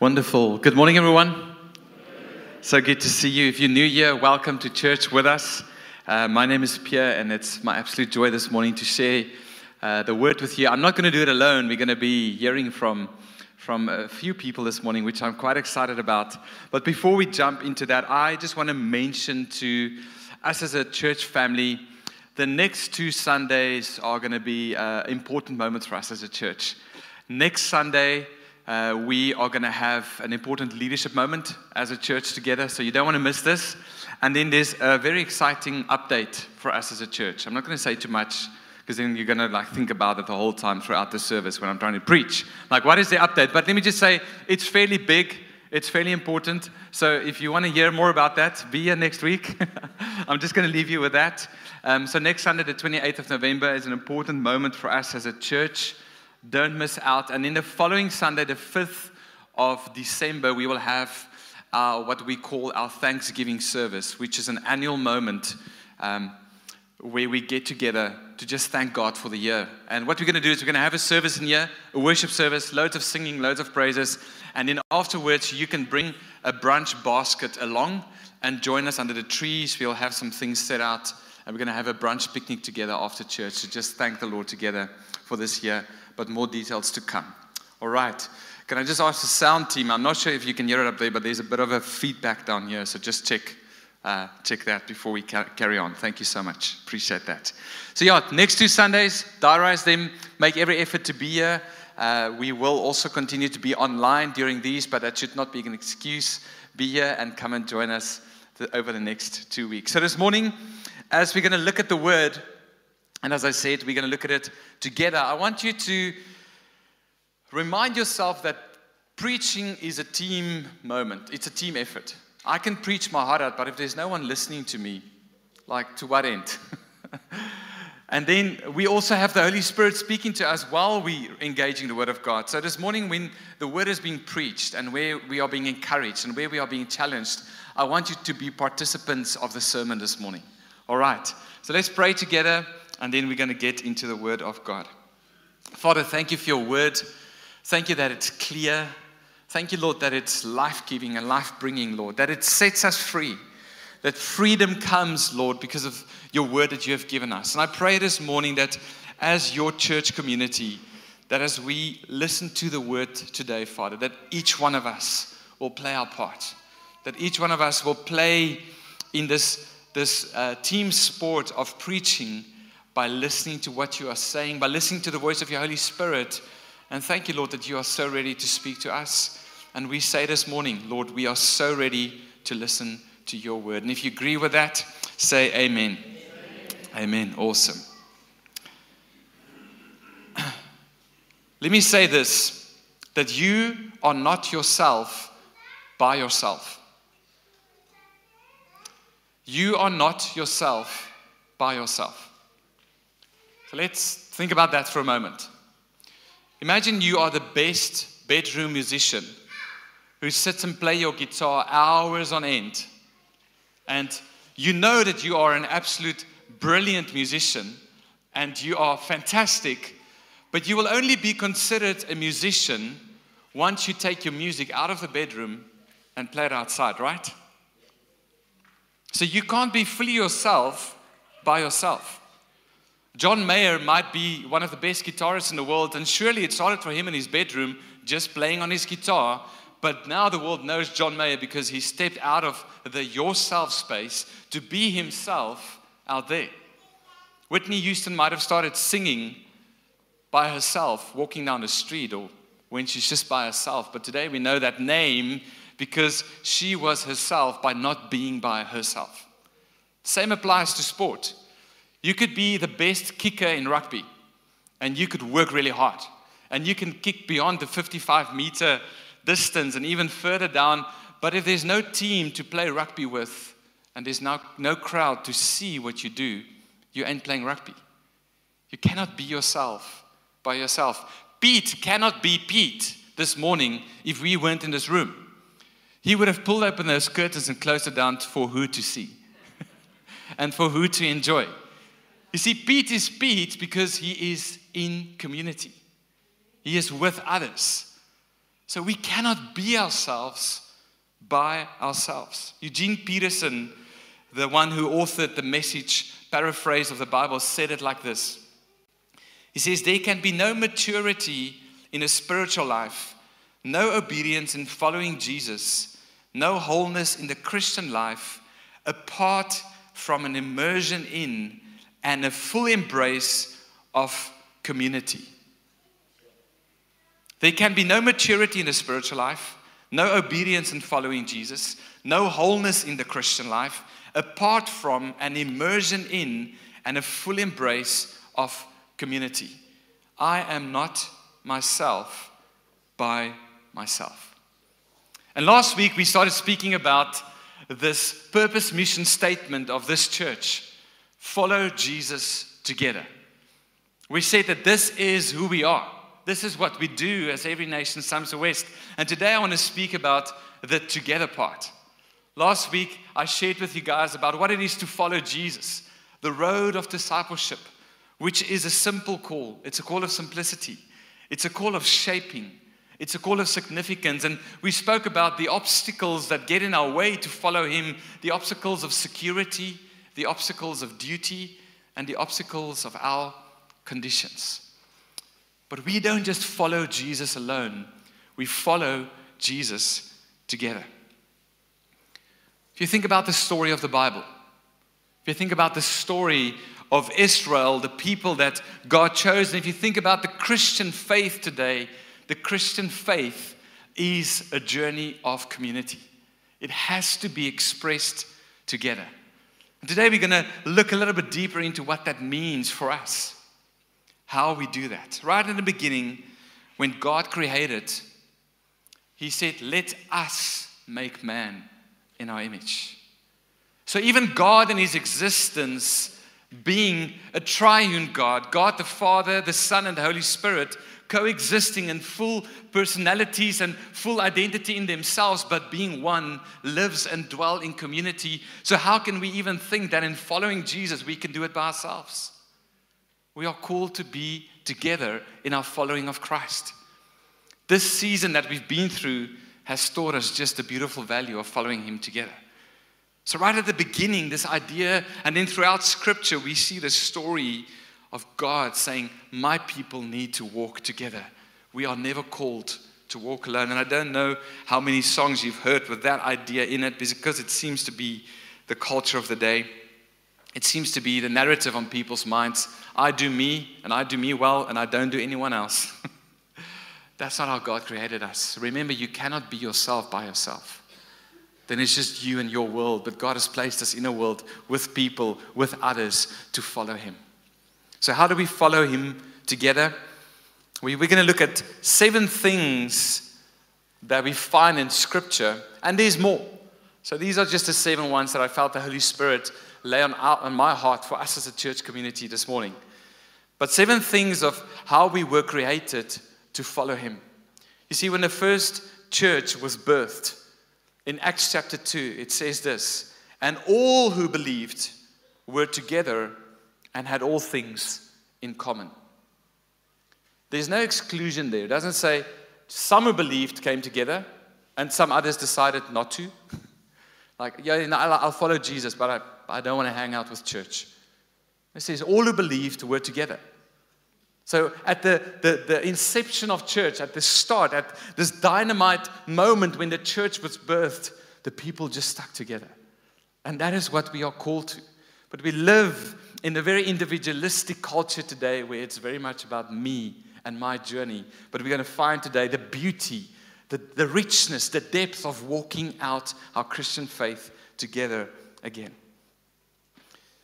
Wonderful. Good morning, everyone. So good to see you. If you're new here, welcome to church with us. Uh, my name is Pierre, and it's my absolute joy this morning to share uh, the word with you. I'm not going to do it alone. We're going to be hearing from, from a few people this morning, which I'm quite excited about. But before we jump into that, I just want to mention to us as a church family the next two Sundays are going to be uh, important moments for us as a church. Next Sunday, uh, we are going to have an important leadership moment as a church together, so you don't want to miss this. And then there's a very exciting update for us as a church. I'm not going to say too much because then you're going to like think about it the whole time throughout the service when I'm trying to preach. Like, what is the update? But let me just say, it's fairly big. It's fairly important. So if you want to hear more about that, be here next week. I'm just going to leave you with that. Um, so next Sunday, the 28th of November, is an important moment for us as a church. Don't miss out. And in the following Sunday, the 5th of December, we will have our, what we call our Thanksgiving service, which is an annual moment um, where we get together to just thank God for the year. And what we're going to do is we're going to have a service in here, a worship service, loads of singing, loads of praises. And then afterwards, you can bring a brunch basket along and join us under the trees. We'll have some things set out. And we're going to have a brunch picnic together after church to just thank the Lord together for this year but more details to come. All right. Can I just ask the sound team? I'm not sure if you can hear it up there, but there's a bit of a feedback down here, so just check. Uh, check that before we ca- carry on. Thank you so much. Appreciate that. So, yeah, next two Sundays, diarize them, make every effort to be here. Uh, we will also continue to be online during these, but that should not be an excuse. Be here and come and join us over the next two weeks. So, this morning, as we're going to look at the word, and as I said, we're going to look at it together. I want you to remind yourself that preaching is a team moment, it's a team effort. I can preach my heart out, but if there's no one listening to me, like to what end? and then we also have the Holy Spirit speaking to us while we're engaging the Word of God. So this morning, when the Word is being preached and where we are being encouraged and where we are being challenged, I want you to be participants of the sermon this morning. All right. So let's pray together and then we're going to get into the Word of God. Father, thank you for your Word. Thank you that it's clear. Thank you, Lord, that it's life giving and life bringing, Lord, that it sets us free. That freedom comes, Lord, because of your word that you have given us. And I pray this morning that as your church community, that as we listen to the word today, Father, that each one of us will play our part. That each one of us will play in this, this uh, team sport of preaching by listening to what you are saying, by listening to the voice of your Holy Spirit. And thank you, Lord, that you are so ready to speak to us. And we say this morning, Lord, we are so ready to listen to your word. And if you agree with that, say amen. Amen. amen. Awesome. Let me say this that you are not yourself by yourself. You are not yourself by yourself. So let's think about that for a moment. Imagine you are the best bedroom musician who sits and play your guitar hours on end. And you know that you are an absolute brilliant musician and you are fantastic, but you will only be considered a musician once you take your music out of the bedroom and play it outside, right? So you can't be fully yourself by yourself. John Mayer might be one of the best guitarists in the world, and surely it started for him in his bedroom just playing on his guitar. But now the world knows John Mayer because he stepped out of the yourself space to be himself out there. Whitney Houston might have started singing by herself, walking down the street, or when she's just by herself. But today we know that name because she was herself by not being by herself. Same applies to sport. You could be the best kicker in rugby and you could work really hard. And you can kick beyond the 55 meter distance and even further down. But if there's no team to play rugby with and there's no, no crowd to see what you do, you ain't playing rugby. You cannot be yourself by yourself. Pete cannot be Pete this morning if we weren't in this room. He would have pulled open those curtains and closed it down for who to see and for who to enjoy. You see, Pete is Pete because he is in community, he is with others. So we cannot be ourselves by ourselves. Eugene Peterson, the one who authored the message paraphrase of the Bible, said it like this He says, There can be no maturity in a spiritual life, no obedience in following Jesus, no wholeness in the Christian life apart from an immersion in and a full embrace of community. There can be no maturity in the spiritual life, no obedience in following Jesus, no wholeness in the Christian life, apart from an immersion in and a full embrace of community. I am not myself by myself. And last week we started speaking about this purpose mission statement of this church follow Jesus together. We said that this is who we are. This is what we do as Every Nation Somerset West. And today I want to speak about the together part. Last week I shared with you guys about what it is to follow Jesus, the road of discipleship, which is a simple call. It's a call of simplicity, it's a call of shaping, it's a call of significance. And we spoke about the obstacles that get in our way to follow Him the obstacles of security, the obstacles of duty, and the obstacles of our conditions. But we don't just follow Jesus alone, we follow Jesus together. If you think about the story of the Bible, if you think about the story of Israel, the people that God chose, and if you think about the Christian faith today, the Christian faith is a journey of community. It has to be expressed together. Today we're going to look a little bit deeper into what that means for us how we do that. Right in the beginning, when God created, He said, Let us make man in our image. So even God in His existence, being a triune God, God the Father, the Son, and the Holy Spirit, coexisting in full personalities and full identity in themselves, but being one, lives and dwell in community. So, how can we even think that in following Jesus we can do it by ourselves? We are called to be together in our following of Christ. This season that we've been through has taught us just the beautiful value of following Him together. So, right at the beginning, this idea, and then throughout Scripture, we see this story of God saying, My people need to walk together. We are never called to walk alone. And I don't know how many songs you've heard with that idea in it because it seems to be the culture of the day. It seems to be the narrative on people's minds. I do me, and I do me well, and I don't do anyone else. That's not how God created us. Remember, you cannot be yourself by yourself. Then it's just you and your world. But God has placed us in a world with people, with others to follow Him. So, how do we follow Him together? We're going to look at seven things that we find in Scripture, and there's more. So, these are just the seven ones that I felt the Holy Spirit lay on, on my heart for us as a church community this morning. But seven things of how we were created to follow him. You see, when the first church was birthed, in Acts chapter 2, it says this And all who believed were together and had all things in common. There's no exclusion there. It doesn't say some who believed came together and some others decided not to. like, yeah, I'll follow Jesus, but I, I don't want to hang out with church. It says, all who believed were together. So, at the, the, the inception of church, at the start, at this dynamite moment when the church was birthed, the people just stuck together. And that is what we are called to. But we live in a very individualistic culture today where it's very much about me and my journey. But we're going to find today the beauty, the, the richness, the depth of walking out our Christian faith together again.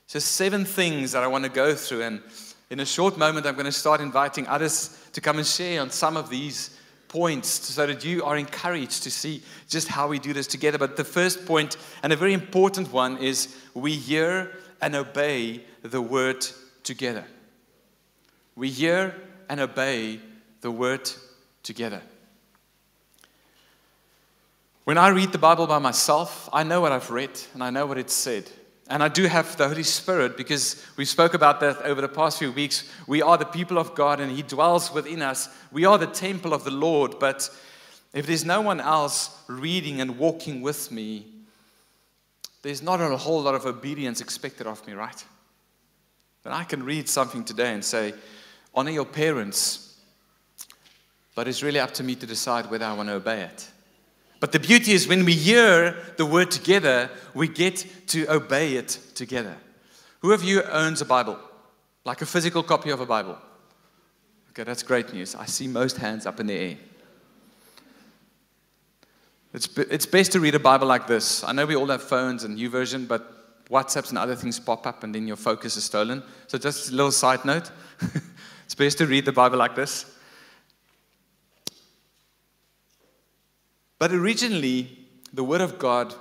So, seven things that I want to go through. And in a short moment, I'm going to start inviting others to come and share on some of these points so that you are encouraged to see just how we do this together. But the first point, and a very important one, is we hear and obey the word together. We hear and obey the word together. When I read the Bible by myself, I know what I've read and I know what it said. And I do have the Holy Spirit because we spoke about that over the past few weeks. We are the people of God and He dwells within us. We are the temple of the Lord. But if there's no one else reading and walking with me, there's not a whole lot of obedience expected of me, right? Then I can read something today and say, honor your parents, but it's really up to me to decide whether I want to obey it. But the beauty is when we hear the word together, we get to obey it together. Who of you owns a Bible? Like a physical copy of a Bible? Okay, that's great news. I see most hands up in the air. It's, it's best to read a Bible like this. I know we all have phones and new version, but WhatsApps and other things pop up and then your focus is stolen. So, just a little side note it's best to read the Bible like this. But originally, the Word of God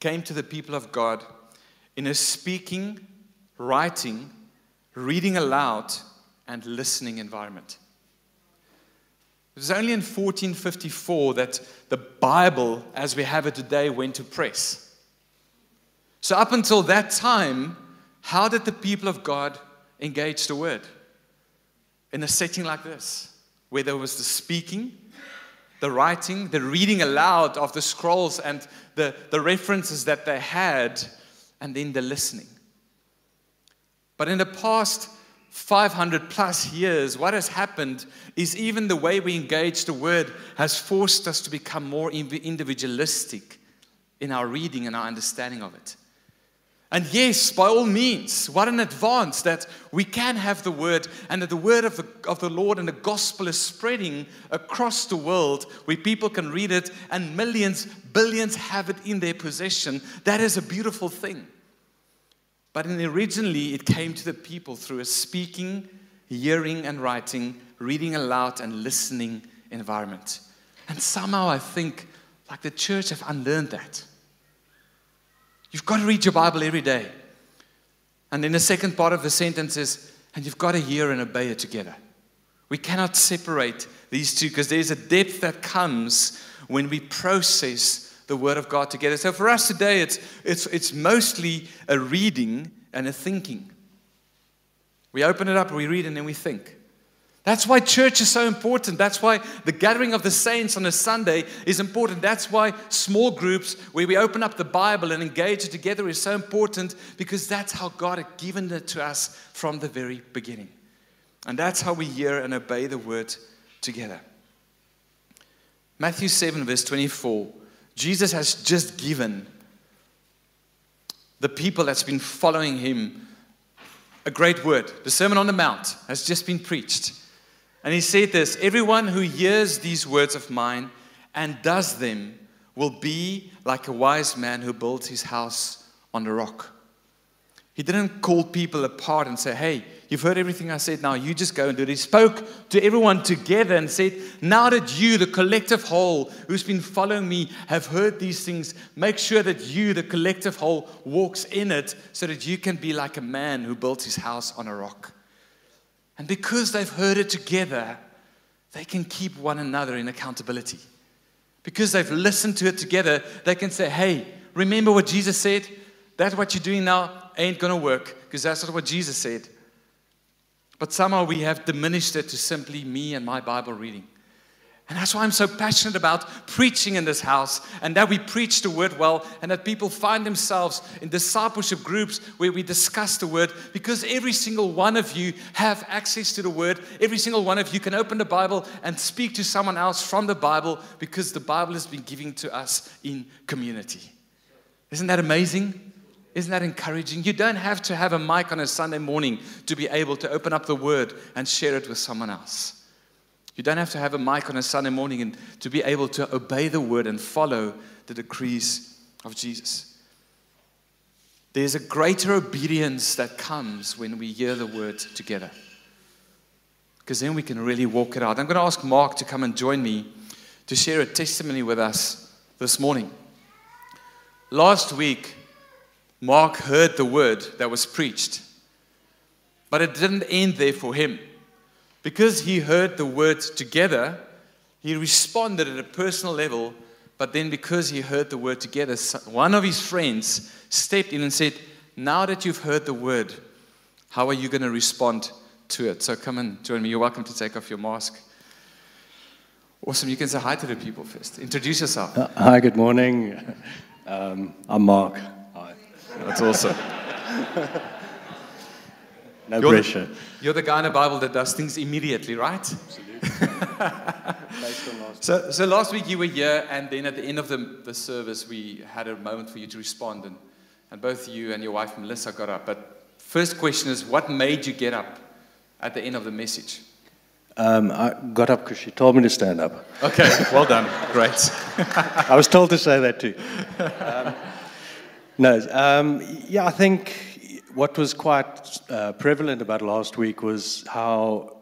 came to the people of God in a speaking, writing, reading aloud, and listening environment. It was only in 1454 that the Bible, as we have it today, went to press. So, up until that time, how did the people of God engage the word? In a setting like this, where there was the speaking, the writing, the reading aloud of the scrolls and the, the references that they had, and then the listening. But in the past 500 plus years, what has happened is even the way we engage the word has forced us to become more individualistic in our reading and our understanding of it. And yes, by all means, what an advance that we can have the word and that the word of the, of the Lord and the gospel is spreading across the world where people can read it and millions, billions have it in their possession. That is a beautiful thing. But originally, it came to the people through a speaking, hearing, and writing, reading aloud, and listening environment. And somehow I think, like the church, have unlearned that. You've got to read your Bible every day. And then the second part of the sentence is, and you've got to hear and obey it together. We cannot separate these two because there's a depth that comes when we process the Word of God together. So for us today, it's, it's, it's mostly a reading and a thinking. We open it up, we read, and then we think. That's why church is so important. That's why the gathering of the saints on a Sunday is important. That's why small groups where we open up the Bible and engage it together is so important because that's how God had given it to us from the very beginning. And that's how we hear and obey the word together. Matthew 7, verse 24 Jesus has just given the people that's been following him a great word. The Sermon on the Mount has just been preached. And he said this Everyone who hears these words of mine and does them will be like a wise man who builds his house on the rock. He didn't call people apart and say, Hey, You've heard everything I said. Now you just go and do it. He spoke to everyone together and said, Now that you, the collective whole who's been following me, have heard these things, make sure that you, the collective whole, walks in it so that you can be like a man who built his house on a rock. And because they've heard it together, they can keep one another in accountability. Because they've listened to it together, they can say, Hey, remember what Jesus said? That what you're doing now ain't going to work because that's not what Jesus said. But somehow we have diminished it to simply me and my Bible reading. And that's why I'm so passionate about preaching in this house and that we preach the word well and that people find themselves in discipleship groups where we discuss the word because every single one of you have access to the word. Every single one of you can open the Bible and speak to someone else from the Bible because the Bible has been given to us in community. Isn't that amazing? Isn't that encouraging? You don't have to have a mic on a Sunday morning to be able to open up the word and share it with someone else. You don't have to have a mic on a Sunday morning and to be able to obey the word and follow the decrees of Jesus. There's a greater obedience that comes when we hear the word together. Because then we can really walk it out. I'm going to ask Mark to come and join me to share a testimony with us this morning. Last week, Mark heard the word that was preached, but it didn't end there for him. Because he heard the word together, he responded at a personal level, but then because he heard the word together, one of his friends stepped in and said, Now that you've heard the word, how are you going to respond to it? So come and join me. You're welcome to take off your mask. Awesome. You can say hi to the people first. Introduce yourself. Uh, hi, good morning. Um, I'm Mark. Hi. That's awesome. no You're pressure. the, you're the guy in the Bible that does things immediately, right? Absolutely. So, so last week you were here, and then at the end of the, the service, we had a moment for you to respond, and, and both you and your wife Melissa got up. But first question is, what made you get up at the end of the message? Um, I got up because she told me to stand up. Okay, well done, great. I was told to say that too. Um, no, um, yeah, I think what was quite uh, prevalent about last week was how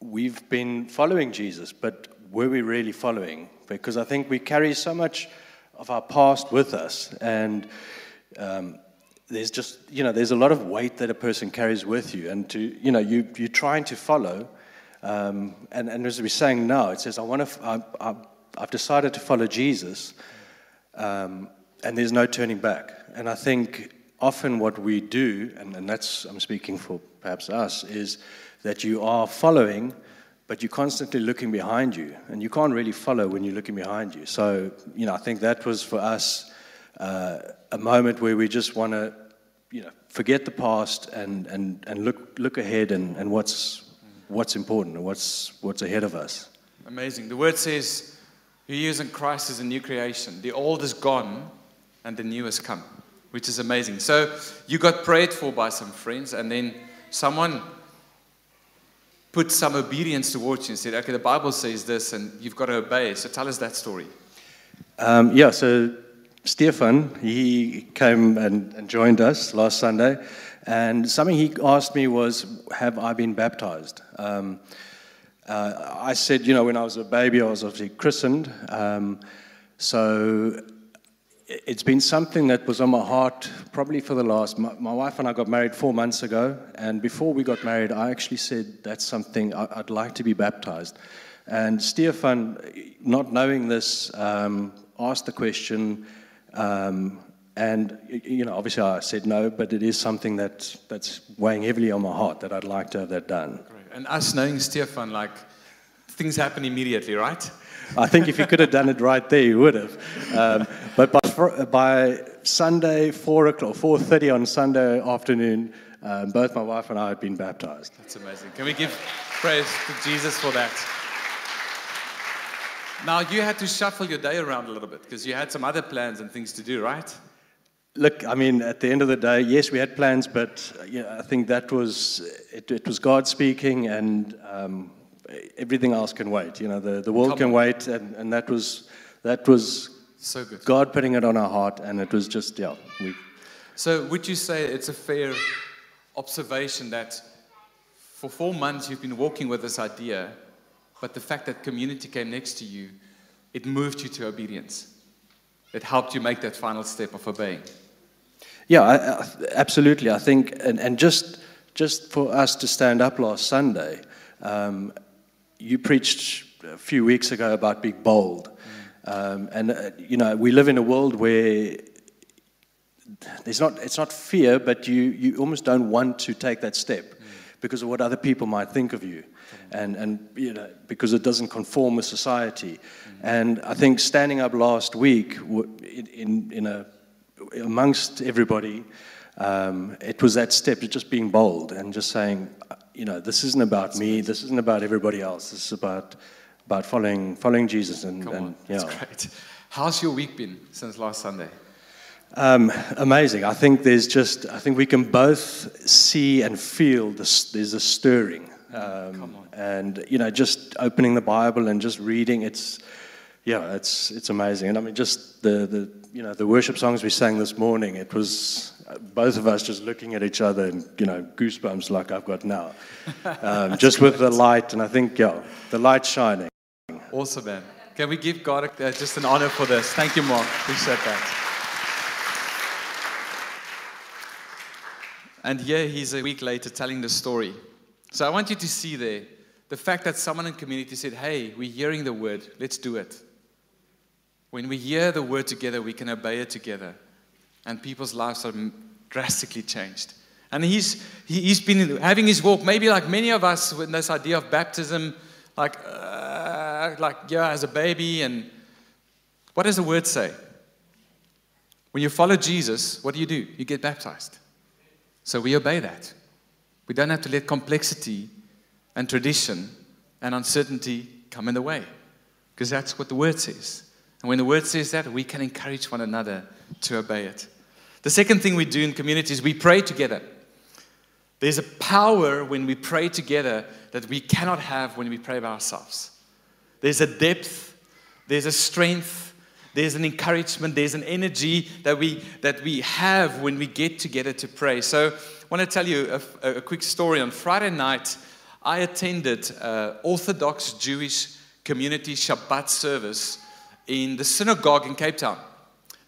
we've been following Jesus, but were we really following? Because I think we carry so much of our past with us, and um, there's just you know there's a lot of weight that a person carries with you, and to you know you you're trying to follow, um, and and as we're saying now, it says I want to I've decided to follow Jesus, um, and there's no turning back, and I think often what we do, and, and that's I'm speaking for perhaps us, is that you are following, but you're constantly looking behind you, and you can't really follow when you're looking behind you. So, you know, I think that was for us uh, a moment where we just want to, you know, forget the past and, and, and look, look ahead and, and what's, what's important and what's, what's ahead of us. Amazing. The word says, is in Christ is a new creation. The old is gone, and the new has come, which is amazing. So you got prayed for by some friends, and then someone put some obedience towards you and said, Okay, the Bible says this, and you've got to obey. So tell us that story. Um, yeah, so Stefan, he came and, and joined us last Sunday, and something he asked me was, Have I been baptized? Um, uh, I said, You know, when I was a baby, I was obviously christened. Um, so it's been something that was on my heart probably for the last. My, my, wife and I got married four months ago, and before we got married, I actually said that's something I, would like to be baptized. And Stefan, not knowing this, um, asked the question, um, and you know, obviously I said no, but it is something that that's weighing heavily on my heart that I'd like to have that done. Great. And us knowing Stefan, like things happen immediately, right? I think if you could have done it right there, you would have. Um, but by, by Sunday, 4 o'clock, 4.30 on Sunday afternoon, um, both my wife and I had been baptized. That's amazing. Can we give praise to Jesus for that? Now, you had to shuffle your day around a little bit because you had some other plans and things to do, right? Look, I mean, at the end of the day, yes, we had plans, but you know, I think that was it, it was God speaking, and um, everything else can wait. You know, the, the world Come can on. wait, and, and that was that was so good. God putting it on our heart, and it was just yeah. We, so, would you say it's a fair observation that for four months you've been walking with this idea, but the fact that community came next to you, it moved you to obedience. It helped you make that final step of obeying. Yeah, I, I, absolutely. I think, and, and just just for us to stand up last Sunday. Um, you preached a few weeks ago about being bold. Um, and, uh, you know, we live in a world where there's not, it's not fear, but you, you almost don't want to take that step mm. because of what other people might think of you. And, and you know, because it doesn't conform with society. Mm. And I think standing up last week in, in, in a, amongst everybody, um, it was that step, of just being bold and just saying, you know, this isn't about me. This isn't about everybody else. This is about about following following Jesus. And, Come on, and, that's great. How's your week been since last Sunday? Um, amazing. I think there's just I think we can both see and feel this. There's a stirring. Um, and you know, just opening the Bible and just reading, it's yeah, it's it's amazing. And I mean, just the the you know the worship songs we sang this morning. It was both of us just looking at each other and you know goosebumps like I've got now, um, just with the light. And I think yeah, the light shining. Awesome, man. Can we give God uh, just an honor for this? Thank you, Mark. Appreciate that. And here he's a week later telling the story. So I want you to see there the fact that someone in community said, Hey, we're hearing the word, let's do it. When we hear the word together, we can obey it together and people's lives are drastically changed. And he's, he's been having his walk, maybe like many of us, with this idea of baptism, like, uh, like, yeah, as a baby. And what does the word say? When you follow Jesus, what do you do? You get baptized. So we obey that. We don't have to let complexity and tradition and uncertainty come in the way because that's what the word says. And when the word says that, we can encourage one another to obey it. The second thing we do in community is we pray together. There's a power when we pray together that we cannot have when we pray by ourselves. There's a depth, there's a strength, there's an encouragement, there's an energy that we, that we have when we get together to pray. So I want to tell you a, a quick story. On Friday night, I attended uh, Orthodox Jewish community Shabbat service in the synagogue in Cape Town,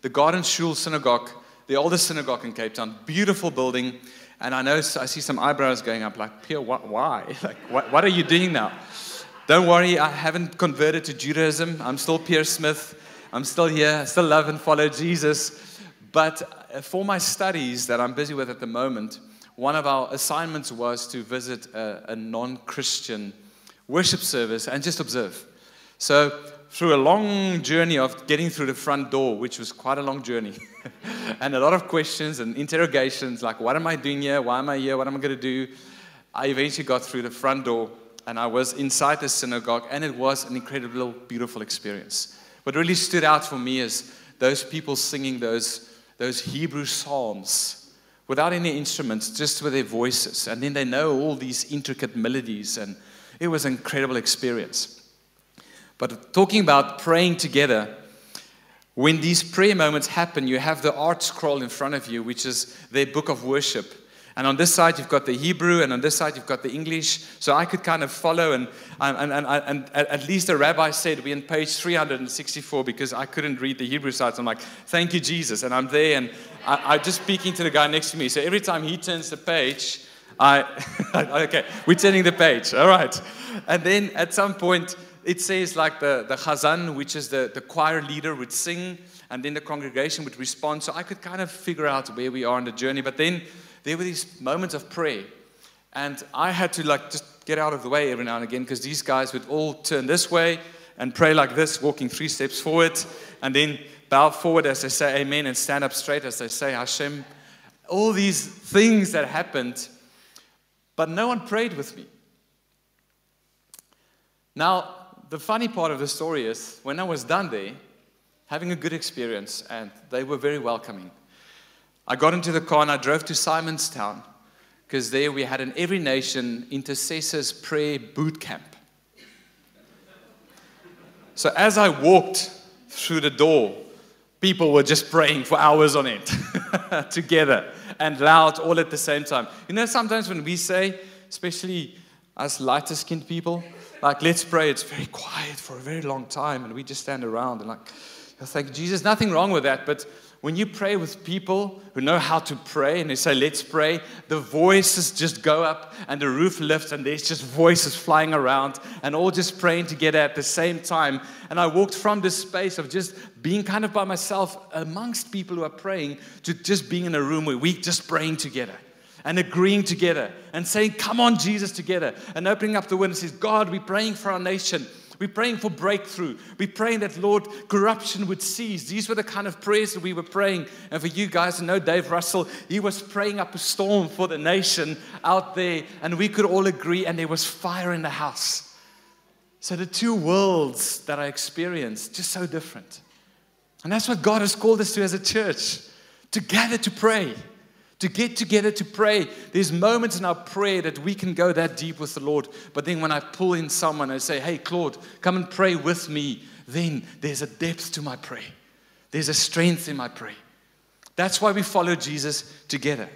the Garden Shul Synagogue, the oldest synagogue in Cape Town. Beautiful building. And I know I see some eyebrows going up, like, Pierre, why? Like, what, what are you doing now? Don't worry, I haven't converted to Judaism. I'm still Pierre Smith. I'm still here. I still love and follow Jesus. But uh, for my studies that I'm busy with at the moment, one of our assignments was to visit a, a non Christian worship service and just observe. So, through a long journey of getting through the front door, which was quite a long journey, and a lot of questions and interrogations like, what am I doing here? Why am I here? What am I going to do? I eventually got through the front door and I was inside the synagogue, and it was an incredible, beautiful experience. What really stood out for me is those people singing those, those Hebrew psalms without any instruments, just with their voices. And then they know all these intricate melodies, and it was an incredible experience. But talking about praying together, when these prayer moments happen, you have the ArtScroll in front of you, which is their book of worship. And on this side, you've got the Hebrew, and on this side, you've got the English. So I could kind of follow, and, and, and, and, at least the rabbi said we're on page 364 because I couldn't read the Hebrew side. So I'm like, thank you, Jesus. And I'm there, and I, am just speaking to the guy next to me. So every time he turns the page, I, okay, we're turning the page. All right. And then at some point, it says like the, the chazan, which is the, the choir leader, would sing, and then the congregation would respond. So I could kind of figure out where we are in the journey. But then there were these moments of prayer, and I had to like just get out of the way every now and again because these guys would all turn this way and pray like this, walking three steps forward, and then bow forward as they say amen and stand up straight as they say Hashem. All these things that happened, but no one prayed with me. Now, the funny part of the story is when I was done there, having a good experience, and they were very welcoming. I got into the car and I drove to Simonstown because there we had an Every Nation Intercessors Prayer Boot Camp. So as I walked through the door, people were just praying for hours on end together and loud all at the same time. You know, sometimes when we say, especially us lighter skinned people, like, let's pray. It's very quiet for a very long time, and we just stand around and, like, thank Jesus. Nothing wrong with that, but when you pray with people who know how to pray and they say, let's pray, the voices just go up and the roof lifts and there's just voices flying around and all just praying together at the same time. And I walked from this space of just being kind of by myself amongst people who are praying to just being in a room where we just praying together and agreeing together and saying, Come on, Jesus, together, and opening up the and says, God, we're praying for our nation. We're praying for breakthrough. We're praying that, Lord, corruption would cease. These were the kind of prayers that we were praying. And for you guys to know, Dave Russell, he was praying up a storm for the nation out there, and we could all agree, and there was fire in the house. So the two worlds that I experienced, just so different. And that's what God has called us to as a church to gather to pray to get together to pray. There's moments in our prayer that we can go that deep with the Lord. But then when I pull in someone and say, hey, Claude, come and pray with me, then there's a depth to my prayer. There's a strength in my prayer. That's why we follow Jesus together.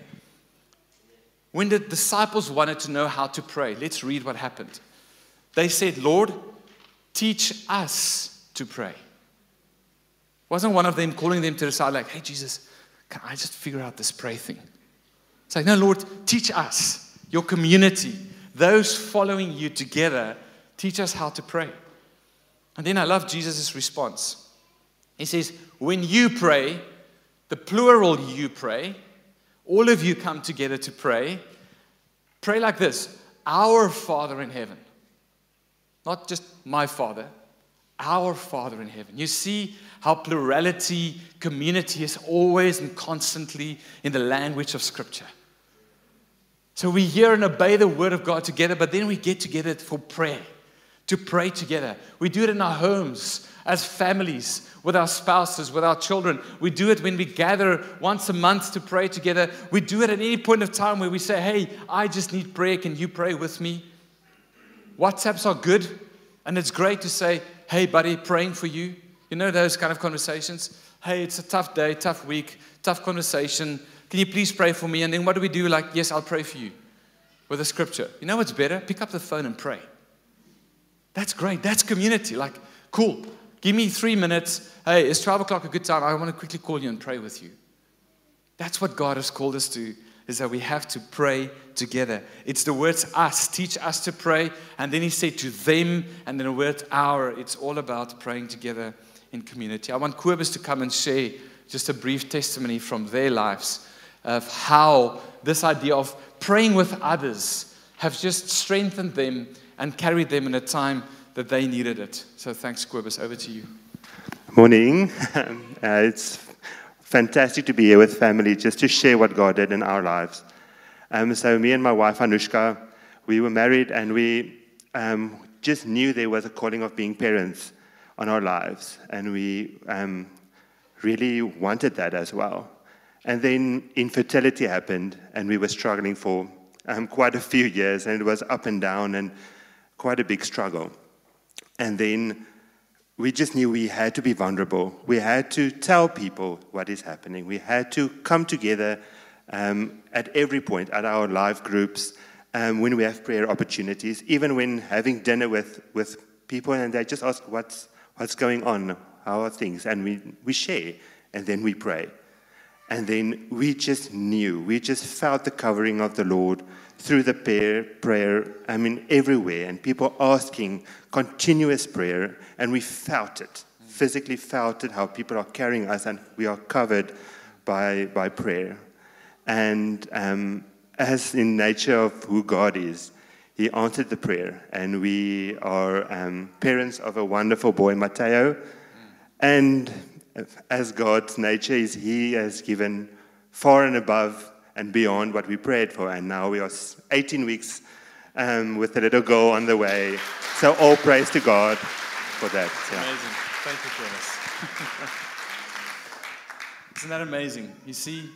When the disciples wanted to know how to pray, let's read what happened. They said, Lord, teach us to pray. Wasn't one of them calling them to the side, like, hey, Jesus, can I just figure out this pray thing? It's like, no, Lord, teach us, your community, those following you together, teach us how to pray. And then I love Jesus' response. He says, when you pray, the plural you pray, all of you come together to pray. Pray like this Our Father in heaven. Not just my Father, Our Father in heaven. You see how plurality, community is always and constantly in the language of Scripture. So we hear and obey the Word of God together, but then we get together for prayer, to pray together. We do it in our homes, as families, with our spouses, with our children. We do it when we gather once a month to pray together. We do it at any point of time where we say, Hey, I just need prayer. Can you pray with me? WhatsApps are good, and it's great to say, Hey, buddy, praying for you. You know those kind of conversations? Hey, it's a tough day, tough week, tough conversation. Can you please pray for me? And then what do we do? Like, yes, I'll pray for you with a scripture. You know what's better? Pick up the phone and pray. That's great. That's community. Like, cool. Give me three minutes. Hey, is 12 o'clock a good time? I want to quickly call you and pray with you. That's what God has called us to, is that we have to pray together. It's the words us, teach us to pray. And then he said to them, and then the word our. It's all about praying together in community. I want Kobus to come and share just a brief testimony from their lives of how this idea of praying with others have just strengthened them and carried them in a time that they needed it. So thanks, Kobus. Over to you. Morning. uh, it's fantastic to be here with family just to share what God did in our lives. Um, so me and my wife Anushka, we were married and we um, just knew there was a calling of being parents on our lives, and we um, really wanted that as well. And then infertility happened, and we were struggling for um, quite a few years, and it was up and down and quite a big struggle. And then we just knew we had to be vulnerable. We had to tell people what is happening. We had to come together um, at every point, at our live groups, um, when we have prayer opportunities, even when having dinner with, with people and they just ask, what's, what's going on? How are things? And we, we share, and then we pray. And then we just knew, we just felt the covering of the Lord through the prayer, prayer, I mean, everywhere, and people asking continuous prayer, and we felt it, physically felt it, how people are carrying us, and we are covered by, by prayer. And um, as in nature of who God is, He answered the prayer, and we are um, parents of a wonderful boy, Mateo, and as God's nature is, He has given far and above and beyond what we prayed for. And now we are 18 weeks um, with a little girl on the way. So all praise to God for that. Yeah. Amazing. Thank you this. Isn't that amazing? You see,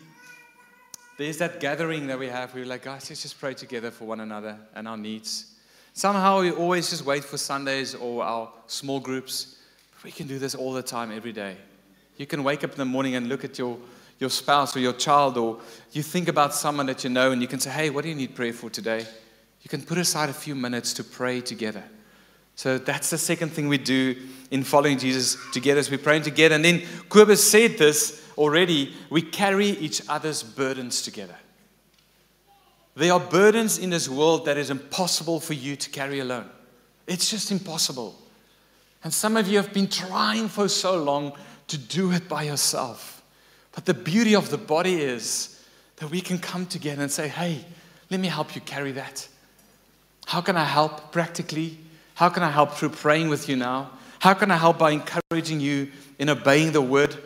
there's that gathering that we have. We're like, guys, let's just pray together for one another and our needs. Somehow we always just wait for Sundays or our small groups. But we can do this all the time, every day. You can wake up in the morning and look at your your spouse or your child, or you think about someone that you know and you can say, Hey, what do you need prayer for today? You can put aside a few minutes to pray together. So that's the second thing we do in following Jesus together as we're praying together. And then Kobus said this already we carry each other's burdens together. There are burdens in this world that is impossible for you to carry alone. It's just impossible. And some of you have been trying for so long to do it by yourself. But the beauty of the body is that we can come together and say, hey, let me help you carry that. How can I help practically? How can I help through praying with you now? How can I help by encouraging you in obeying the word?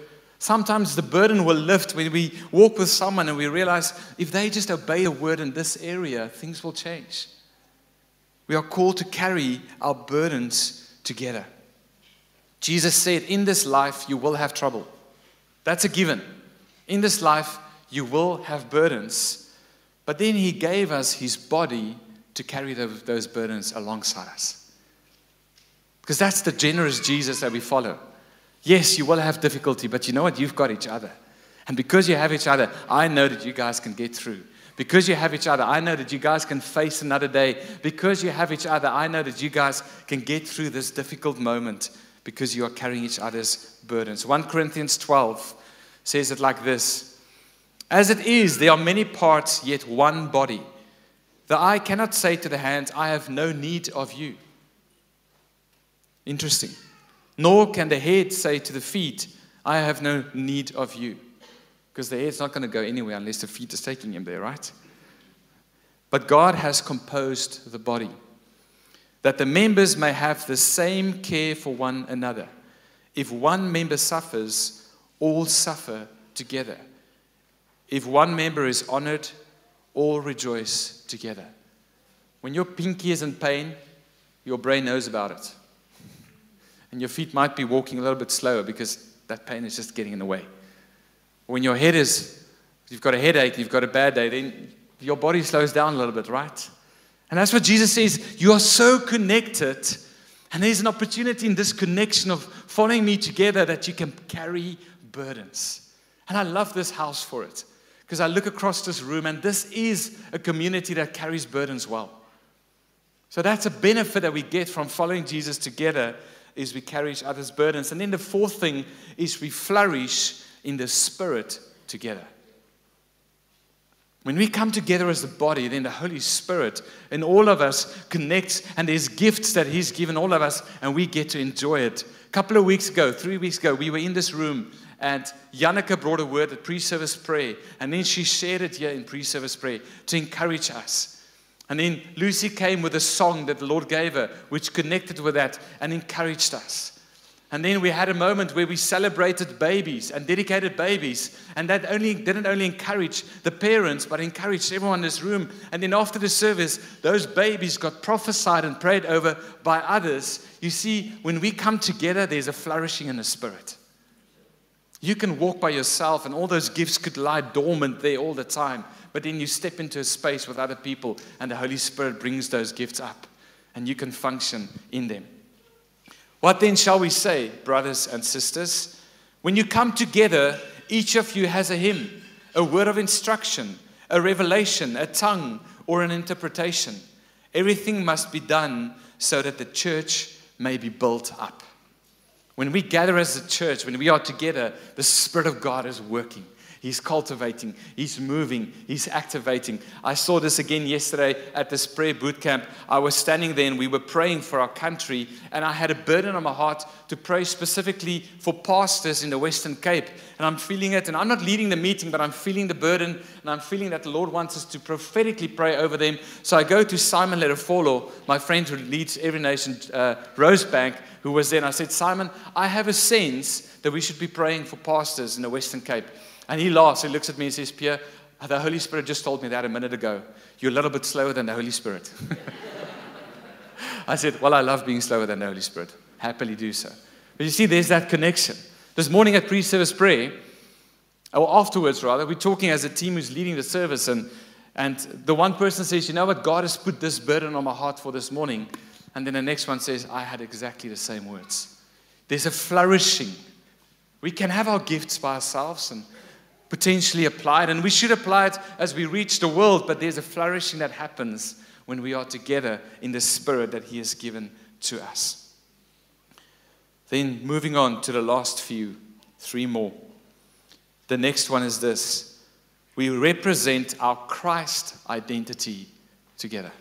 Sometimes the burden will lift when we walk with someone and we realize if they just obey the word in this area, things will change. We are called to carry our burdens together. Jesus said, In this life, you will have trouble. That's a given. In this life, you will have burdens. But then He gave us His body to carry those burdens alongside us. Because that's the generous Jesus that we follow. Yes, you will have difficulty, but you know what? You've got each other. And because you have each other, I know that you guys can get through. Because you have each other, I know that you guys can face another day. Because you have each other, I know that you guys can get through this difficult moment because you are carrying each other's burdens. 1 Corinthians 12 says it like this As it is, there are many parts, yet one body. The eye cannot say to the hand, I have no need of you. Interesting. Nor can the head say to the feet, I have no need of you. Because the head's not going to go anywhere unless the feet is taking him there, right? But God has composed the body. that the members may have the same care for one another. If one member suffers, all suffer together. If one member is honored, all rejoice together. When your pinky is in pain, your brain knows about it. And your feet might be walking a little bit slower because that pain is just getting in the way. When your head is, you've got a headache, you've got a bad day, then your body slows down a little bit, right? And that's what Jesus says. You are so connected. And there's an opportunity in this connection of following me together that you can carry burdens. And I love this house for it because I look across this room and this is a community that carries burdens well. So that's a benefit that we get from following Jesus together is we carry each other's burdens. And then the fourth thing is we flourish in the spirit together. When we come together as a body, then the Holy Spirit and all of us connects, and there's gifts that He's given all of us, and we get to enjoy it. A couple of weeks ago, three weeks ago, we were in this room, and Yannicka brought a word at pre service prayer, and then she shared it here in pre service prayer to encourage us. And then Lucy came with a song that the Lord gave her, which connected with that and encouraged us. And then we had a moment where we celebrated babies and dedicated babies. And that only, didn't only encourage the parents, but encouraged everyone in this room. And then after the service, those babies got prophesied and prayed over by others. You see, when we come together, there's a flourishing in the spirit. You can walk by yourself, and all those gifts could lie dormant there all the time. But then you step into a space with other people, and the Holy Spirit brings those gifts up, and you can function in them. What then shall we say, brothers and sisters? When you come together, each of you has a hymn, a word of instruction, a revelation, a tongue, or an interpretation. Everything must be done so that the church may be built up. When we gather as a church, when we are together, the Spirit of God is working. He's cultivating, He's moving, He's activating. I saw this again yesterday at this prayer boot camp. I was standing there and we were praying for our country, and I had a burden on my heart to pray specifically for pastors in the Western Cape. And I'm feeling it, and I'm not leading the meeting, but I'm feeling the burden, and I'm feeling that the Lord wants us to prophetically pray over them. So I go to Simon Lerefolo, my friend who leads Every Nation uh, Rosebank, who was there, and I said, Simon, I have a sense that we should be praying for pastors in the Western Cape. And he laughs. He looks at me and says, Pierre, the Holy Spirit just told me that a minute ago. You're a little bit slower than the Holy Spirit. I said, Well, I love being slower than the Holy Spirit. Happily do so. But you see, there's that connection. This morning at pre service prayer, or afterwards rather, we're talking as a team who's leading the service, and, and the one person says, You know what? God has put this burden on my heart for this morning. And then the next one says, I had exactly the same words. There's a flourishing. We can have our gifts by ourselves and potentially applied, and we should apply it as we reach the world, but there's a flourishing that happens when we are together in the spirit that He has given to us. Then, moving on to the last few, three more. The next one is this we represent our Christ identity together.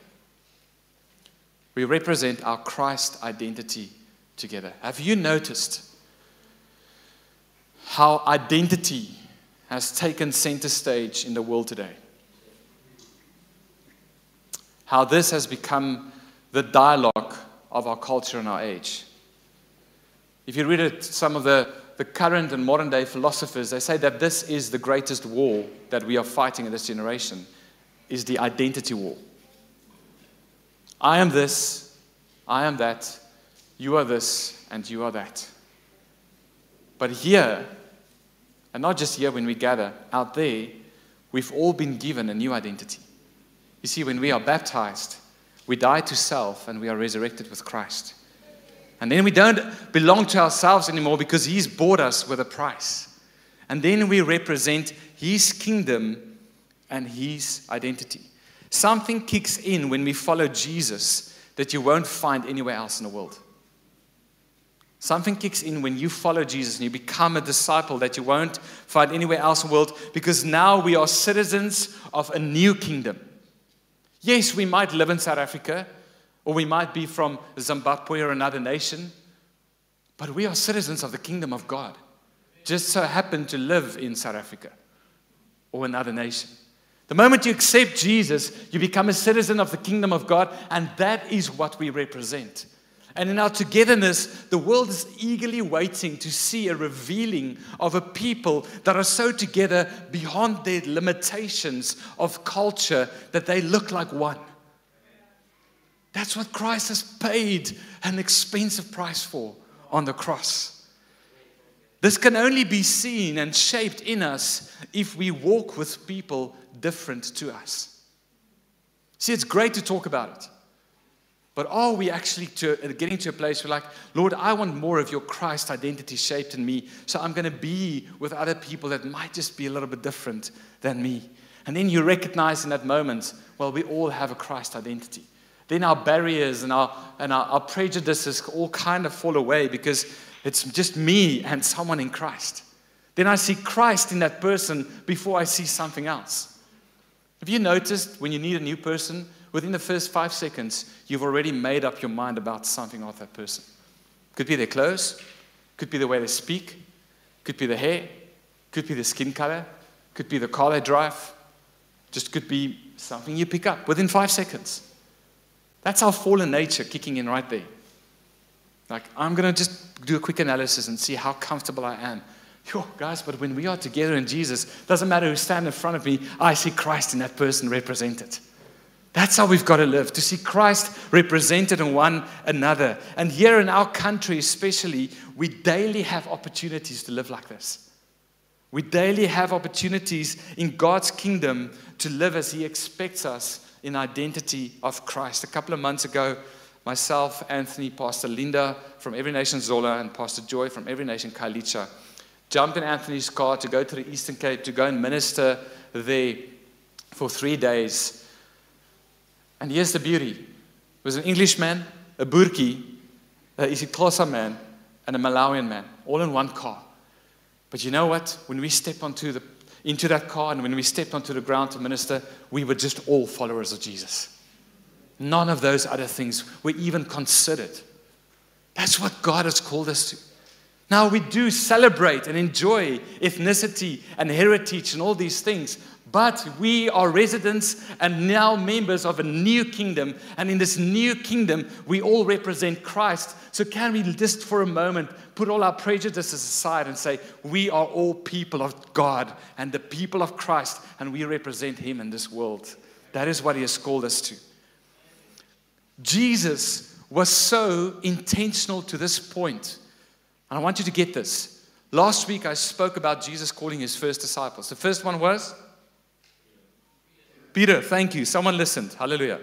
We represent our Christ identity together. Have you noticed how identity has taken center stage in the world today. How this has become the dialogue of our culture and our age. If you read it, some of the, the current and modern day philosophers, they say that this is the greatest war that we are fighting in this generation, is the identity war. I am this, I am that, you are this, and you are that. But here, and not just here when we gather, out there, we've all been given a new identity. You see, when we are baptized, we die to self and we are resurrected with Christ. And then we don't belong to ourselves anymore because He's bought us with a price. And then we represent His kingdom and His identity. Something kicks in when we follow Jesus that you won't find anywhere else in the world. Something kicks in when you follow Jesus and you become a disciple that you won't find anywhere else in the world because now we are citizens of a new kingdom. Yes, we might live in South Africa or we might be from Zimbabwe or another nation, but we are citizens of the kingdom of God. Just so happen to live in South Africa or another nation. The moment you accept Jesus, you become a citizen of the kingdom of God, and that is what we represent. And in our togetherness, the world is eagerly waiting to see a revealing of a people that are so together beyond their limitations of culture that they look like one. That's what Christ has paid an expensive price for on the cross. This can only be seen and shaped in us if we walk with people different to us. See, it's great to talk about it. But are we actually to, uh, getting to a place where, like, Lord, I want more of your Christ identity shaped in me, so I'm going to be with other people that might just be a little bit different than me? And then you recognize in that moment, well, we all have a Christ identity. Then our barriers and our, and our, our prejudices all kind of fall away because it's just me and someone in Christ. Then I see Christ in that person before I see something else. Have you noticed when you need a new person, within the first five seconds, you've already made up your mind about something of that person. Could be their clothes, could be the way they speak, could be the hair, could be the skin color, could be the car they drive, just could be something you pick up within five seconds. That's our fallen nature kicking in right there. Like, I'm going to just do a quick analysis and see how comfortable I am. Yo, guys, but when we are together in Jesus, doesn't matter who stands in front of me, I see Christ in that person represented. That's how we've got to live, to see Christ represented in one another. And here in our country, especially, we daily have opportunities to live like this. We daily have opportunities in God's kingdom to live as He expects us in identity of Christ. A couple of months ago, myself, Anthony, Pastor Linda from Every Nation Zola, and Pastor Joy from Every Nation Khayelitsha jumped in Anthony's car to go to the Eastern Cape to go and minister there for three days and here's the beauty. It was an Englishman, a Burki, a isiXhosa man, and a Malawian man, all in one car. But you know what? When we step onto the, into that car and when we stepped onto the ground to minister, we were just all followers of Jesus. None of those other things were even considered. That's what God has called us to. Now, we do celebrate and enjoy ethnicity and heritage and all these things, but we are residents and now members of a new kingdom. And in this new kingdom, we all represent Christ. So, can we just for a moment put all our prejudices aside and say, we are all people of God and the people of Christ, and we represent Him in this world? That is what He has called us to. Jesus was so intentional to this point. And I want you to get this. Last week, I spoke about Jesus calling his first disciples. The first one was Peter, thank you. Someone listened. Hallelujah.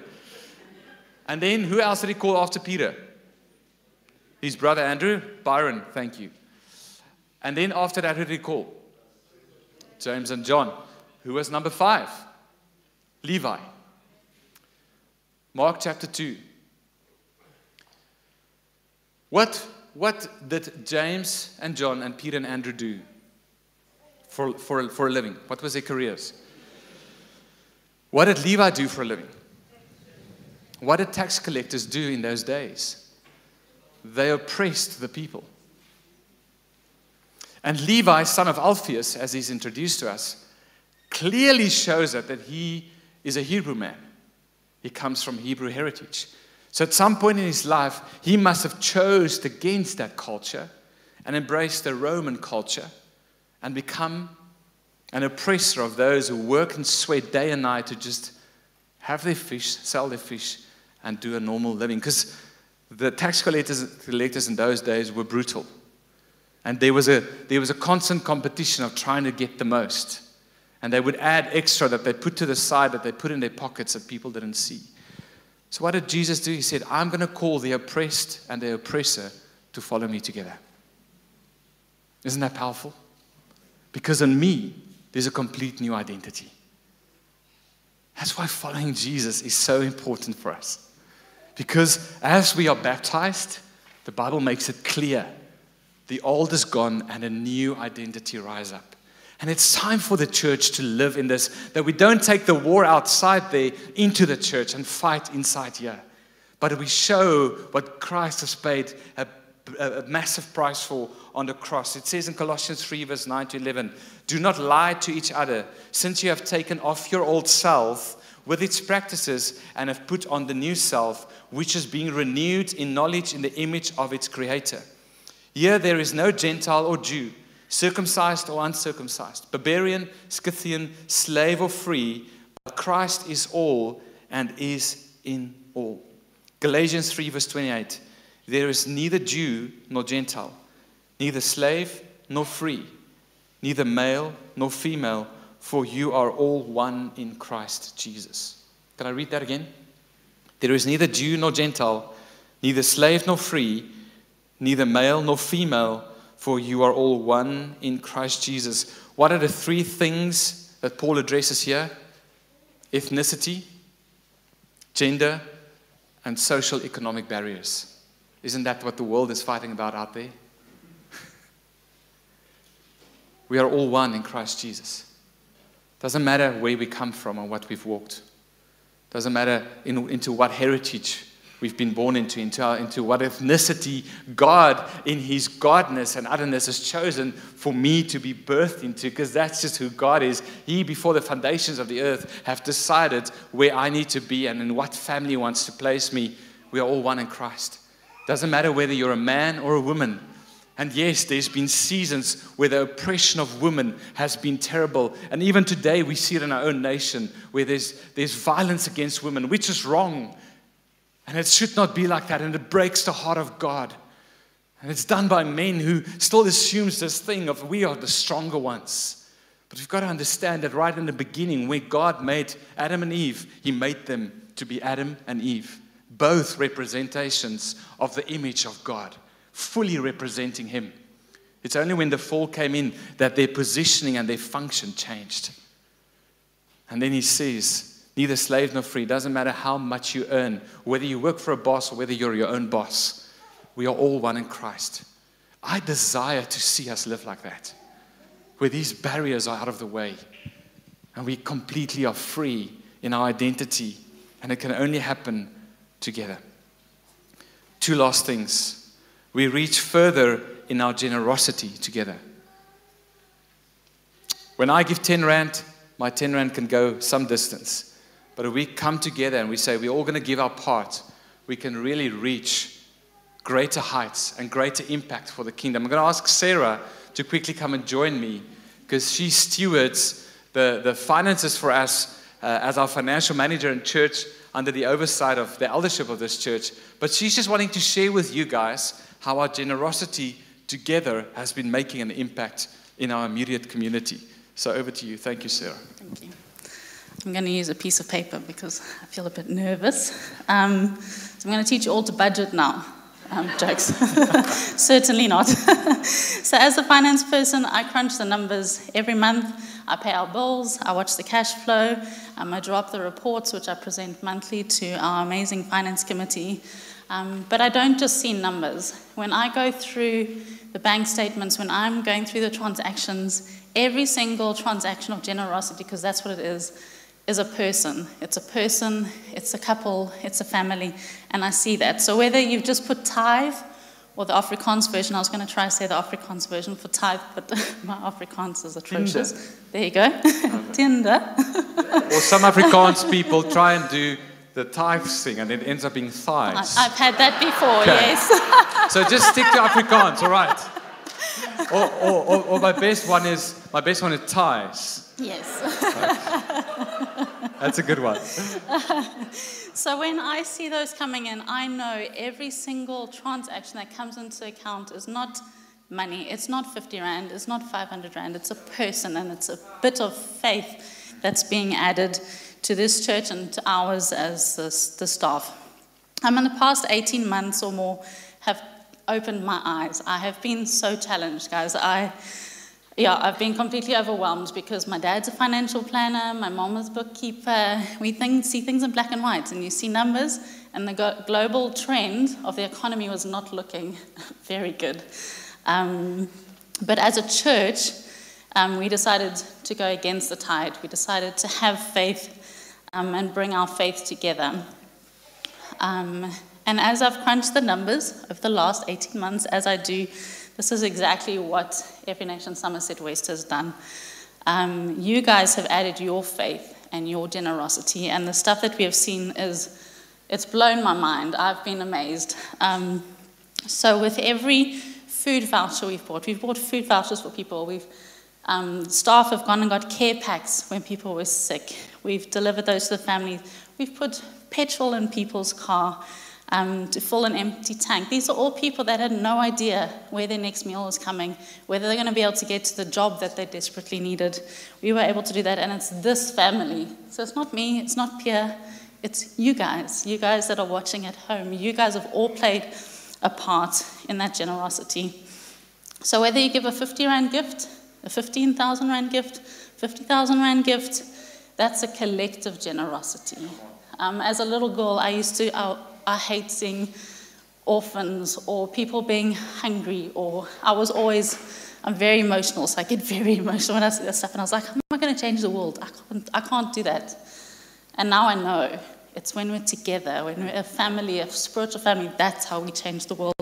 And then who else did he call after Peter? His brother Andrew. Byron, thank you. And then after that, who did he call? James and John. Who was number five? Levi. Mark chapter 2. What, what did James and John and Peter and Andrew do for, for, for a living? What was their careers? What did Levi do for a living? What did tax collectors do in those days? They oppressed the people. And Levi, son of Alphaeus, as he's introduced to us, clearly shows it that he is a Hebrew man. He comes from Hebrew heritage. So at some point in his life, he must have chose against that culture and embraced the Roman culture and become an oppressor of those who work and sweat day and night to just have their fish, sell their fish, and do a normal living. Because the tax collectors, collectors in those days were brutal. And there was, a, there was a constant competition of trying to get the most. And they would add extra that they put to the side, that they put in their pockets that people didn't see. So, what did Jesus do? He said, I'm going to call the oppressed and the oppressor to follow me together. Isn't that powerful? Because in me, there's a complete new identity. That's why following Jesus is so important for us. Because as we are baptized, the Bible makes it clear the old is gone and a new identity rise up. And it's time for the church to live in this, that we don't take the war outside there into the church and fight inside here. But we show what Christ has paid a a massive price for on the cross. It says in Colossians 3, verse 9 to 11, Do not lie to each other, since you have taken off your old self with its practices and have put on the new self, which is being renewed in knowledge in the image of its creator. Here there is no Gentile or Jew, circumcised or uncircumcised, barbarian, Scythian, slave or free, but Christ is all and is in all. Galatians 3, verse 28 There is neither Jew nor Gentile, neither slave nor free, neither male nor female, for you are all one in Christ Jesus. Can I read that again? There is neither Jew nor Gentile, neither slave nor free, neither male nor female, for you are all one in Christ Jesus. What are the three things that Paul addresses here? Ethnicity, gender, and social economic barriers. Isn't that what the world is fighting about out there? We are all one in Christ Jesus. Doesn't matter where we come from or what we've walked. Doesn't matter in, into what heritage we've been born into, into, our, into what ethnicity God, in His godness and otherness, has chosen for me to be birthed into, because that's just who God is. He, before the foundations of the earth, have decided where I need to be and in what family wants to place me. We are all one in Christ. Doesn't matter whether you're a man or a woman. And yes, there's been seasons where the oppression of women has been terrible. And even today, we see it in our own nation where there's, there's violence against women, which is wrong. And it should not be like that. And it breaks the heart of God. And it's done by men who still assumes this thing of we are the stronger ones. But we've got to understand that right in the beginning, where God made Adam and Eve, He made them to be Adam and Eve, both representations of the image of God, fully representing Him. It's only when the fall came in that their positioning and their function changed. And then He says, neither slave nor free. Doesn't matter how much you earn, whether you work for a boss or whether you're your own boss. We are all one in Christ. I desire to see us live like that, where these barriers are out of the way and we completely are free in our identity, and it can only happen together. Two last things. We reach further in our generosity together. When I give 10 Rand, my 10 Rand can go some distance. But if we come together and we say we're all going to give our part, we can really reach greater heights and greater impact for the kingdom. I'm going to ask Sarah to quickly come and join me because she stewards the, the finances for us uh, as our financial manager in church under the oversight of the eldership of this church. But she's just wanting to share with you guys how our generosity together has been making an impact in our immediate community. So over to you. Thank you, Sarah. Thank you. I'm going to use a piece of paper because I feel a bit nervous. Um, so I'm going to teach you all to budget now. Um, jokes. Certainly not. so, as a finance person, I crunch the numbers every month. I pay our bills, I watch the cash flow, um, I draw up the reports, which I present monthly to our amazing finance committee. Um, but I don't just see numbers. When I go through the bank statements, when I'm going through the transactions, every single transaction of generosity, because that's what it is, is a person. It's a person, it's a couple, it's a family, and I see that. So whether you've just put tithe or the Afrikaans version, I was going to try to say the Afrikaans version for tithe, but my Afrikaans is atrocious. Tinder. There you go. Tinder. or some Afrikaans people try and do the tithe thing and it ends up being thighs. I've had that before, okay. yes. so just stick to Afrikaans, all right. Or, or, or, or, my best one is my best one is ties. Yes. That's a good one. so when I see those coming in, I know every single transaction that comes into account is not money. It's not 50 Rand, it's not 500 Rand, it's a person and it's a bit of faith that's being added to this church and to ours as the, staff. I'm in the past 18 months or more have opened my eyes. I have been so challenged, guys. I yeah, I've been completely overwhelmed because my dad's a financial planner, my mom is a bookkeeper. We think, see things in black and white, and you see numbers, and the global trend of the economy was not looking very good. Um, but as a church, um, we decided to go against the tide. We decided to have faith um, and bring our faith together. Um, And as I've crunched the numbers of the last 18 months, as I do, this is exactly what Every Nation Somerset West has done. Um, you guys have added your faith and your generosity, and the stuff that we have seen is, it's blown my mind. I've been amazed. Um, so with every food voucher we've bought, we've bought food vouchers for people. We've um, staff have gone and got care packs when people were sick. We've delivered those to the families. We've put petrol in people's car um, to fill an empty tank. These are all people that had no idea where their next meal was coming, whether they're going to be able to get to the job that they desperately needed. We were able to do that, and it's this family. So it's not me, it's not Pierre, it's you guys, you guys that are watching at home. You guys have all played a part in that generosity. So whether you give a 50 Rand gift, a 15,000 Rand gift, 50,000 Rand gift, that's a collective generosity. Um, as a little girl, I used to, I, I hate seeing orphans or people being hungry, or I was always, I'm very emotional, so I get very emotional when I see that stuff, and I was like, how am I going to change the world? I can't, I can't do that. And now I know it's when we're together, when we're a family, a spiritual family, that's how we change the world.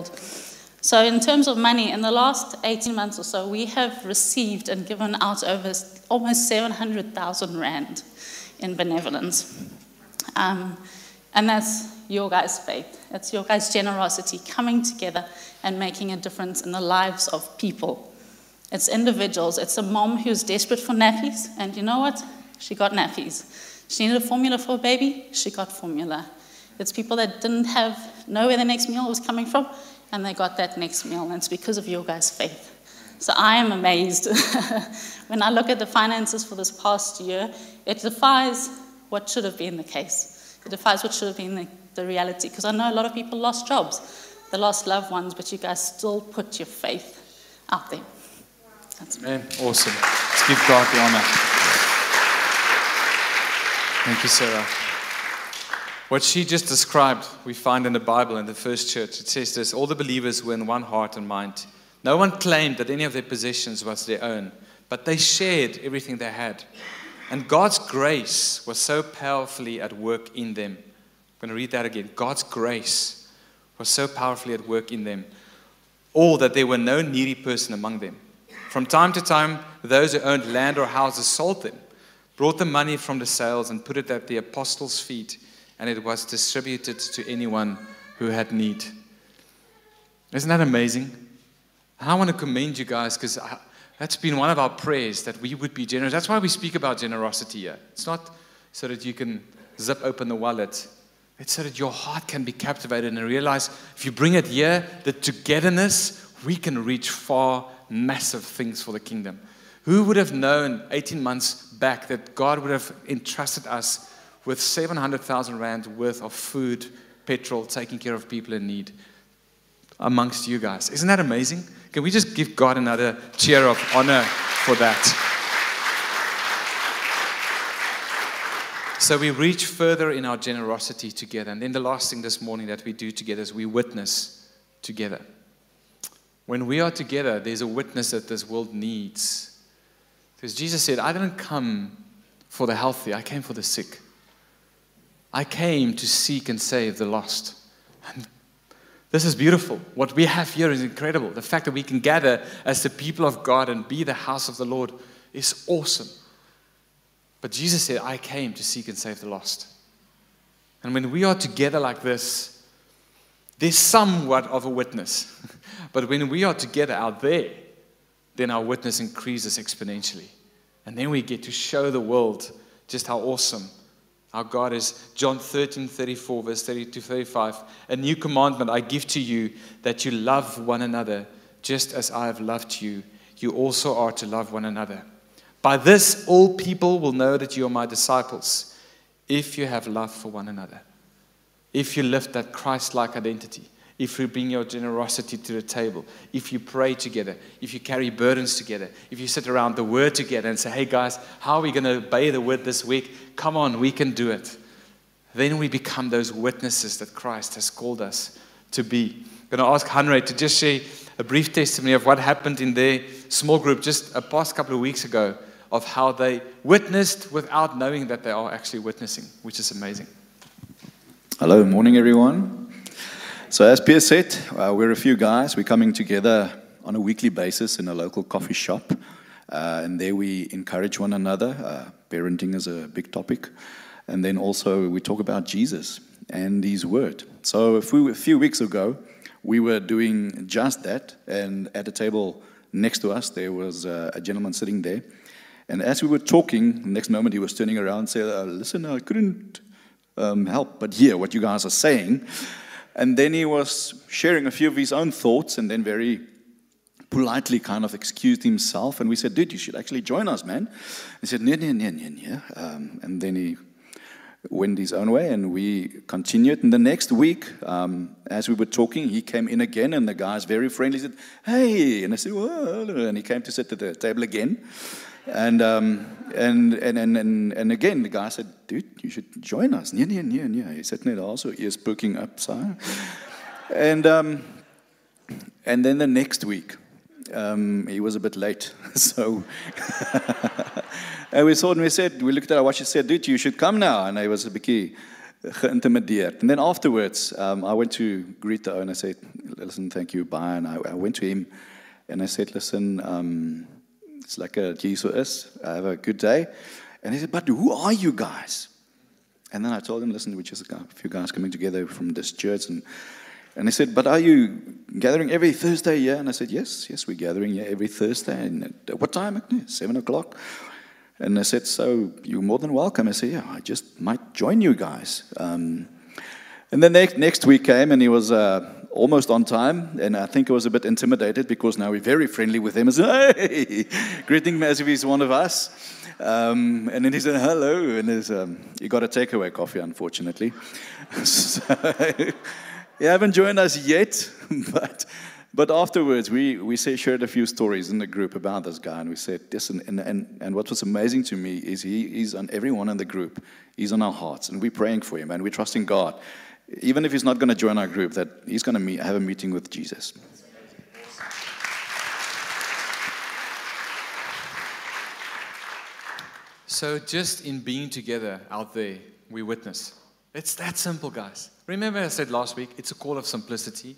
So, in terms of money, in the last 18 months or so, we have received and given out over almost 700,000 Rand in benevolence. Um, and that's your guys' faith. It's your guys' generosity coming together and making a difference in the lives of people. It's individuals. It's a mom who's desperate for nappies, and you know what? She got nappies. She needed a formula for a baby, she got formula. It's people that didn't have know where the next meal was coming from, and they got that next meal, and it's because of your guys' faith. So I am amazed. when I look at the finances for this past year, it defies what should have been the case. It defies what should have been the, the reality, because I know a lot of people lost jobs, they lost loved ones, but you guys still put your faith out there. That's Man, awesome. Let's give God the honor. Thank you, Sarah. What she just described, we find in the Bible in the first church. It says this all the believers were in one heart and mind. No one claimed that any of their possessions was their own, but they shared everything they had. And God's grace was so powerfully at work in them. I'm going to read that again. God's grace was so powerfully at work in them, all that there were no needy person among them. From time to time, those who owned land or houses sold them, brought the money from the sales, and put it at the apostles' feet and it was distributed to anyone who had need. Isn't that amazing? I want to commend you guys because that's been one of our prayers that we would be generous. That's why we speak about generosity here. It's not so that you can zip open the wallet, it's so that your heart can be captivated and realize if you bring it here, the togetherness, we can reach far massive things for the kingdom. Who would have known 18 months back that God would have entrusted us with 700,000 Rand worth of food, petrol, taking care of people in need amongst you guys. Isn't that amazing? Can we just give God another cheer of honor for that? So we reach further in our generosity together. And then the last thing this morning that we do together is we witness together. When we are together, there's a witness that this world needs. Because Jesus said, I didn't come for the healthy, I came for the sick. I came to seek and save the lost. And this is beautiful. What we have here is incredible. The fact that we can gather as the people of God and be the house of the Lord is awesome. But Jesus said, I came to seek and save the lost. And when we are together like this, there's somewhat of a witness. but when we are together out there, then our witness increases exponentially. And then we get to show the world just how awesome our God is John 13, 34, verse 32, 35. A new commandment I give to you that you love one another just as I have loved you. You also are to love one another. By this, all people will know that you are my disciples if you have love for one another. If you lift that Christ like identity if you bring your generosity to the table, if you pray together, if you carry burdens together, if you sit around the word together and say, hey guys, how are we going to obey the word this week? Come on, we can do it. Then we become those witnesses that Christ has called us to be. I'm going to ask Hanre to just share a brief testimony of what happened in their small group just a past couple of weeks ago of how they witnessed without knowing that they are actually witnessing, which is amazing. Hello, morning everyone. So, as Pierre said, uh, we're a few guys. We're coming together on a weekly basis in a local coffee shop. Uh, and there we encourage one another. Uh, parenting is a big topic. And then also we talk about Jesus and His Word. So, a few, a few weeks ago, we were doing just that. And at a table next to us, there was uh, a gentleman sitting there. And as we were talking, the next moment he was turning around and said, uh, Listen, I couldn't um, help but hear what you guys are saying. And then he was sharing a few of his own thoughts and then very politely kind of excused himself. And we said, dude, you should actually join us, man. He said, no, no, no, no, no. Um, and then he went his own way and we continued. And the next week, um, as we were talking, he came in again and the guy's very friendly. He said, hey. And I said, well, and he came to sit at the table again. And, um, and, and, and, and, again, the guy said, dude, you should join us. Yeah, yeah, yeah, yeah. He said, no, also ears poking up. sir. And, um, and then the next week, um, he was a bit late. so and we saw and we said, we looked at our watch and said, dude, you should come now. And I was a bit geïntimideerd. And then afterwards, um, I went to greet the owner. I said, listen, thank you, bye. And I, I went to him and I said, listen, um, it's like a Jesus I have a good day. And he said, But who are you guys? And then I told him, Listen, we're just a few guys coming together from this church. And, and he said, But are you gathering every Thursday? Yeah. And I said, Yes, yes, we're gathering yeah, every Thursday. And at what time? Seven o'clock. And I said, So you're more than welcome. I said, Yeah, I just might join you guys. Um, and then next, next week came and he was. Uh, almost on time, and I think I was a bit intimidated because now we're very friendly with him. Said, hey, greeting him as if he's one of us. Um, and then he said, hello, and um, you got a takeaway coffee, unfortunately. so, you haven't joined us yet, but, but afterwards we, we say, shared a few stories in the group about this guy, and we said, listen, and, and, and what was amazing to me is he, he's on everyone in the group, he's on our hearts, and we're praying for him, and we're trusting God even if he's not going to join our group, that he's going to meet, have a meeting with Jesus. So, just in being together out there, we witness. It's that simple, guys. Remember, I said last week, it's a call of simplicity.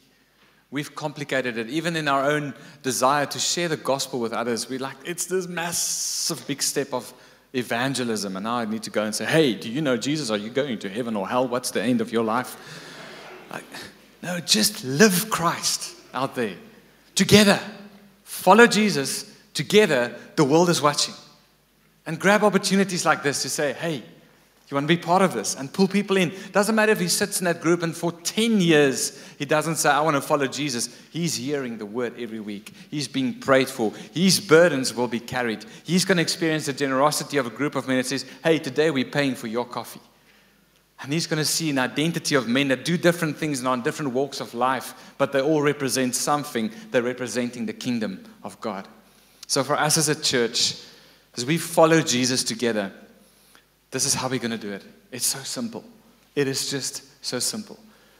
We've complicated it, even in our own desire to share the gospel with others. We like, it's this massive big step of evangelism, and now I need to go and say, hey, do you know Jesus? Are you going to heaven or hell? What's the end of your life? Like, no, just live Christ out there together. Follow Jesus together. The world is watching. And grab opportunities like this to say, hey, you want to be part of this and pull people in. Doesn't matter if he sits in that group and for 10 years he doesn't say, I want to follow Jesus. He's hearing the word every week. He's being prayed for. His burdens will be carried. He's going to experience the generosity of a group of men that says, Hey, today we're paying for your coffee. And he's going to see an identity of men that do different things and on different walks of life, but they all represent something. They're representing the kingdom of God. So for us as a church, as we follow Jesus together, this is how we're going to do it. It's so simple. It is just so simple.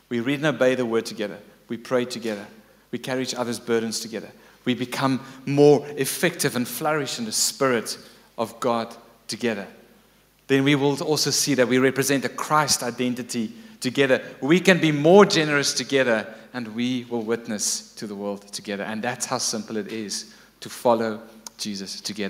We read and obey the word together. We pray together. We carry each other's burdens together. We become more effective and flourish in the spirit of God together. Then we will also see that we represent a Christ identity together. We can be more generous together and we will witness to the world together. And that's how simple it is to follow Jesus together.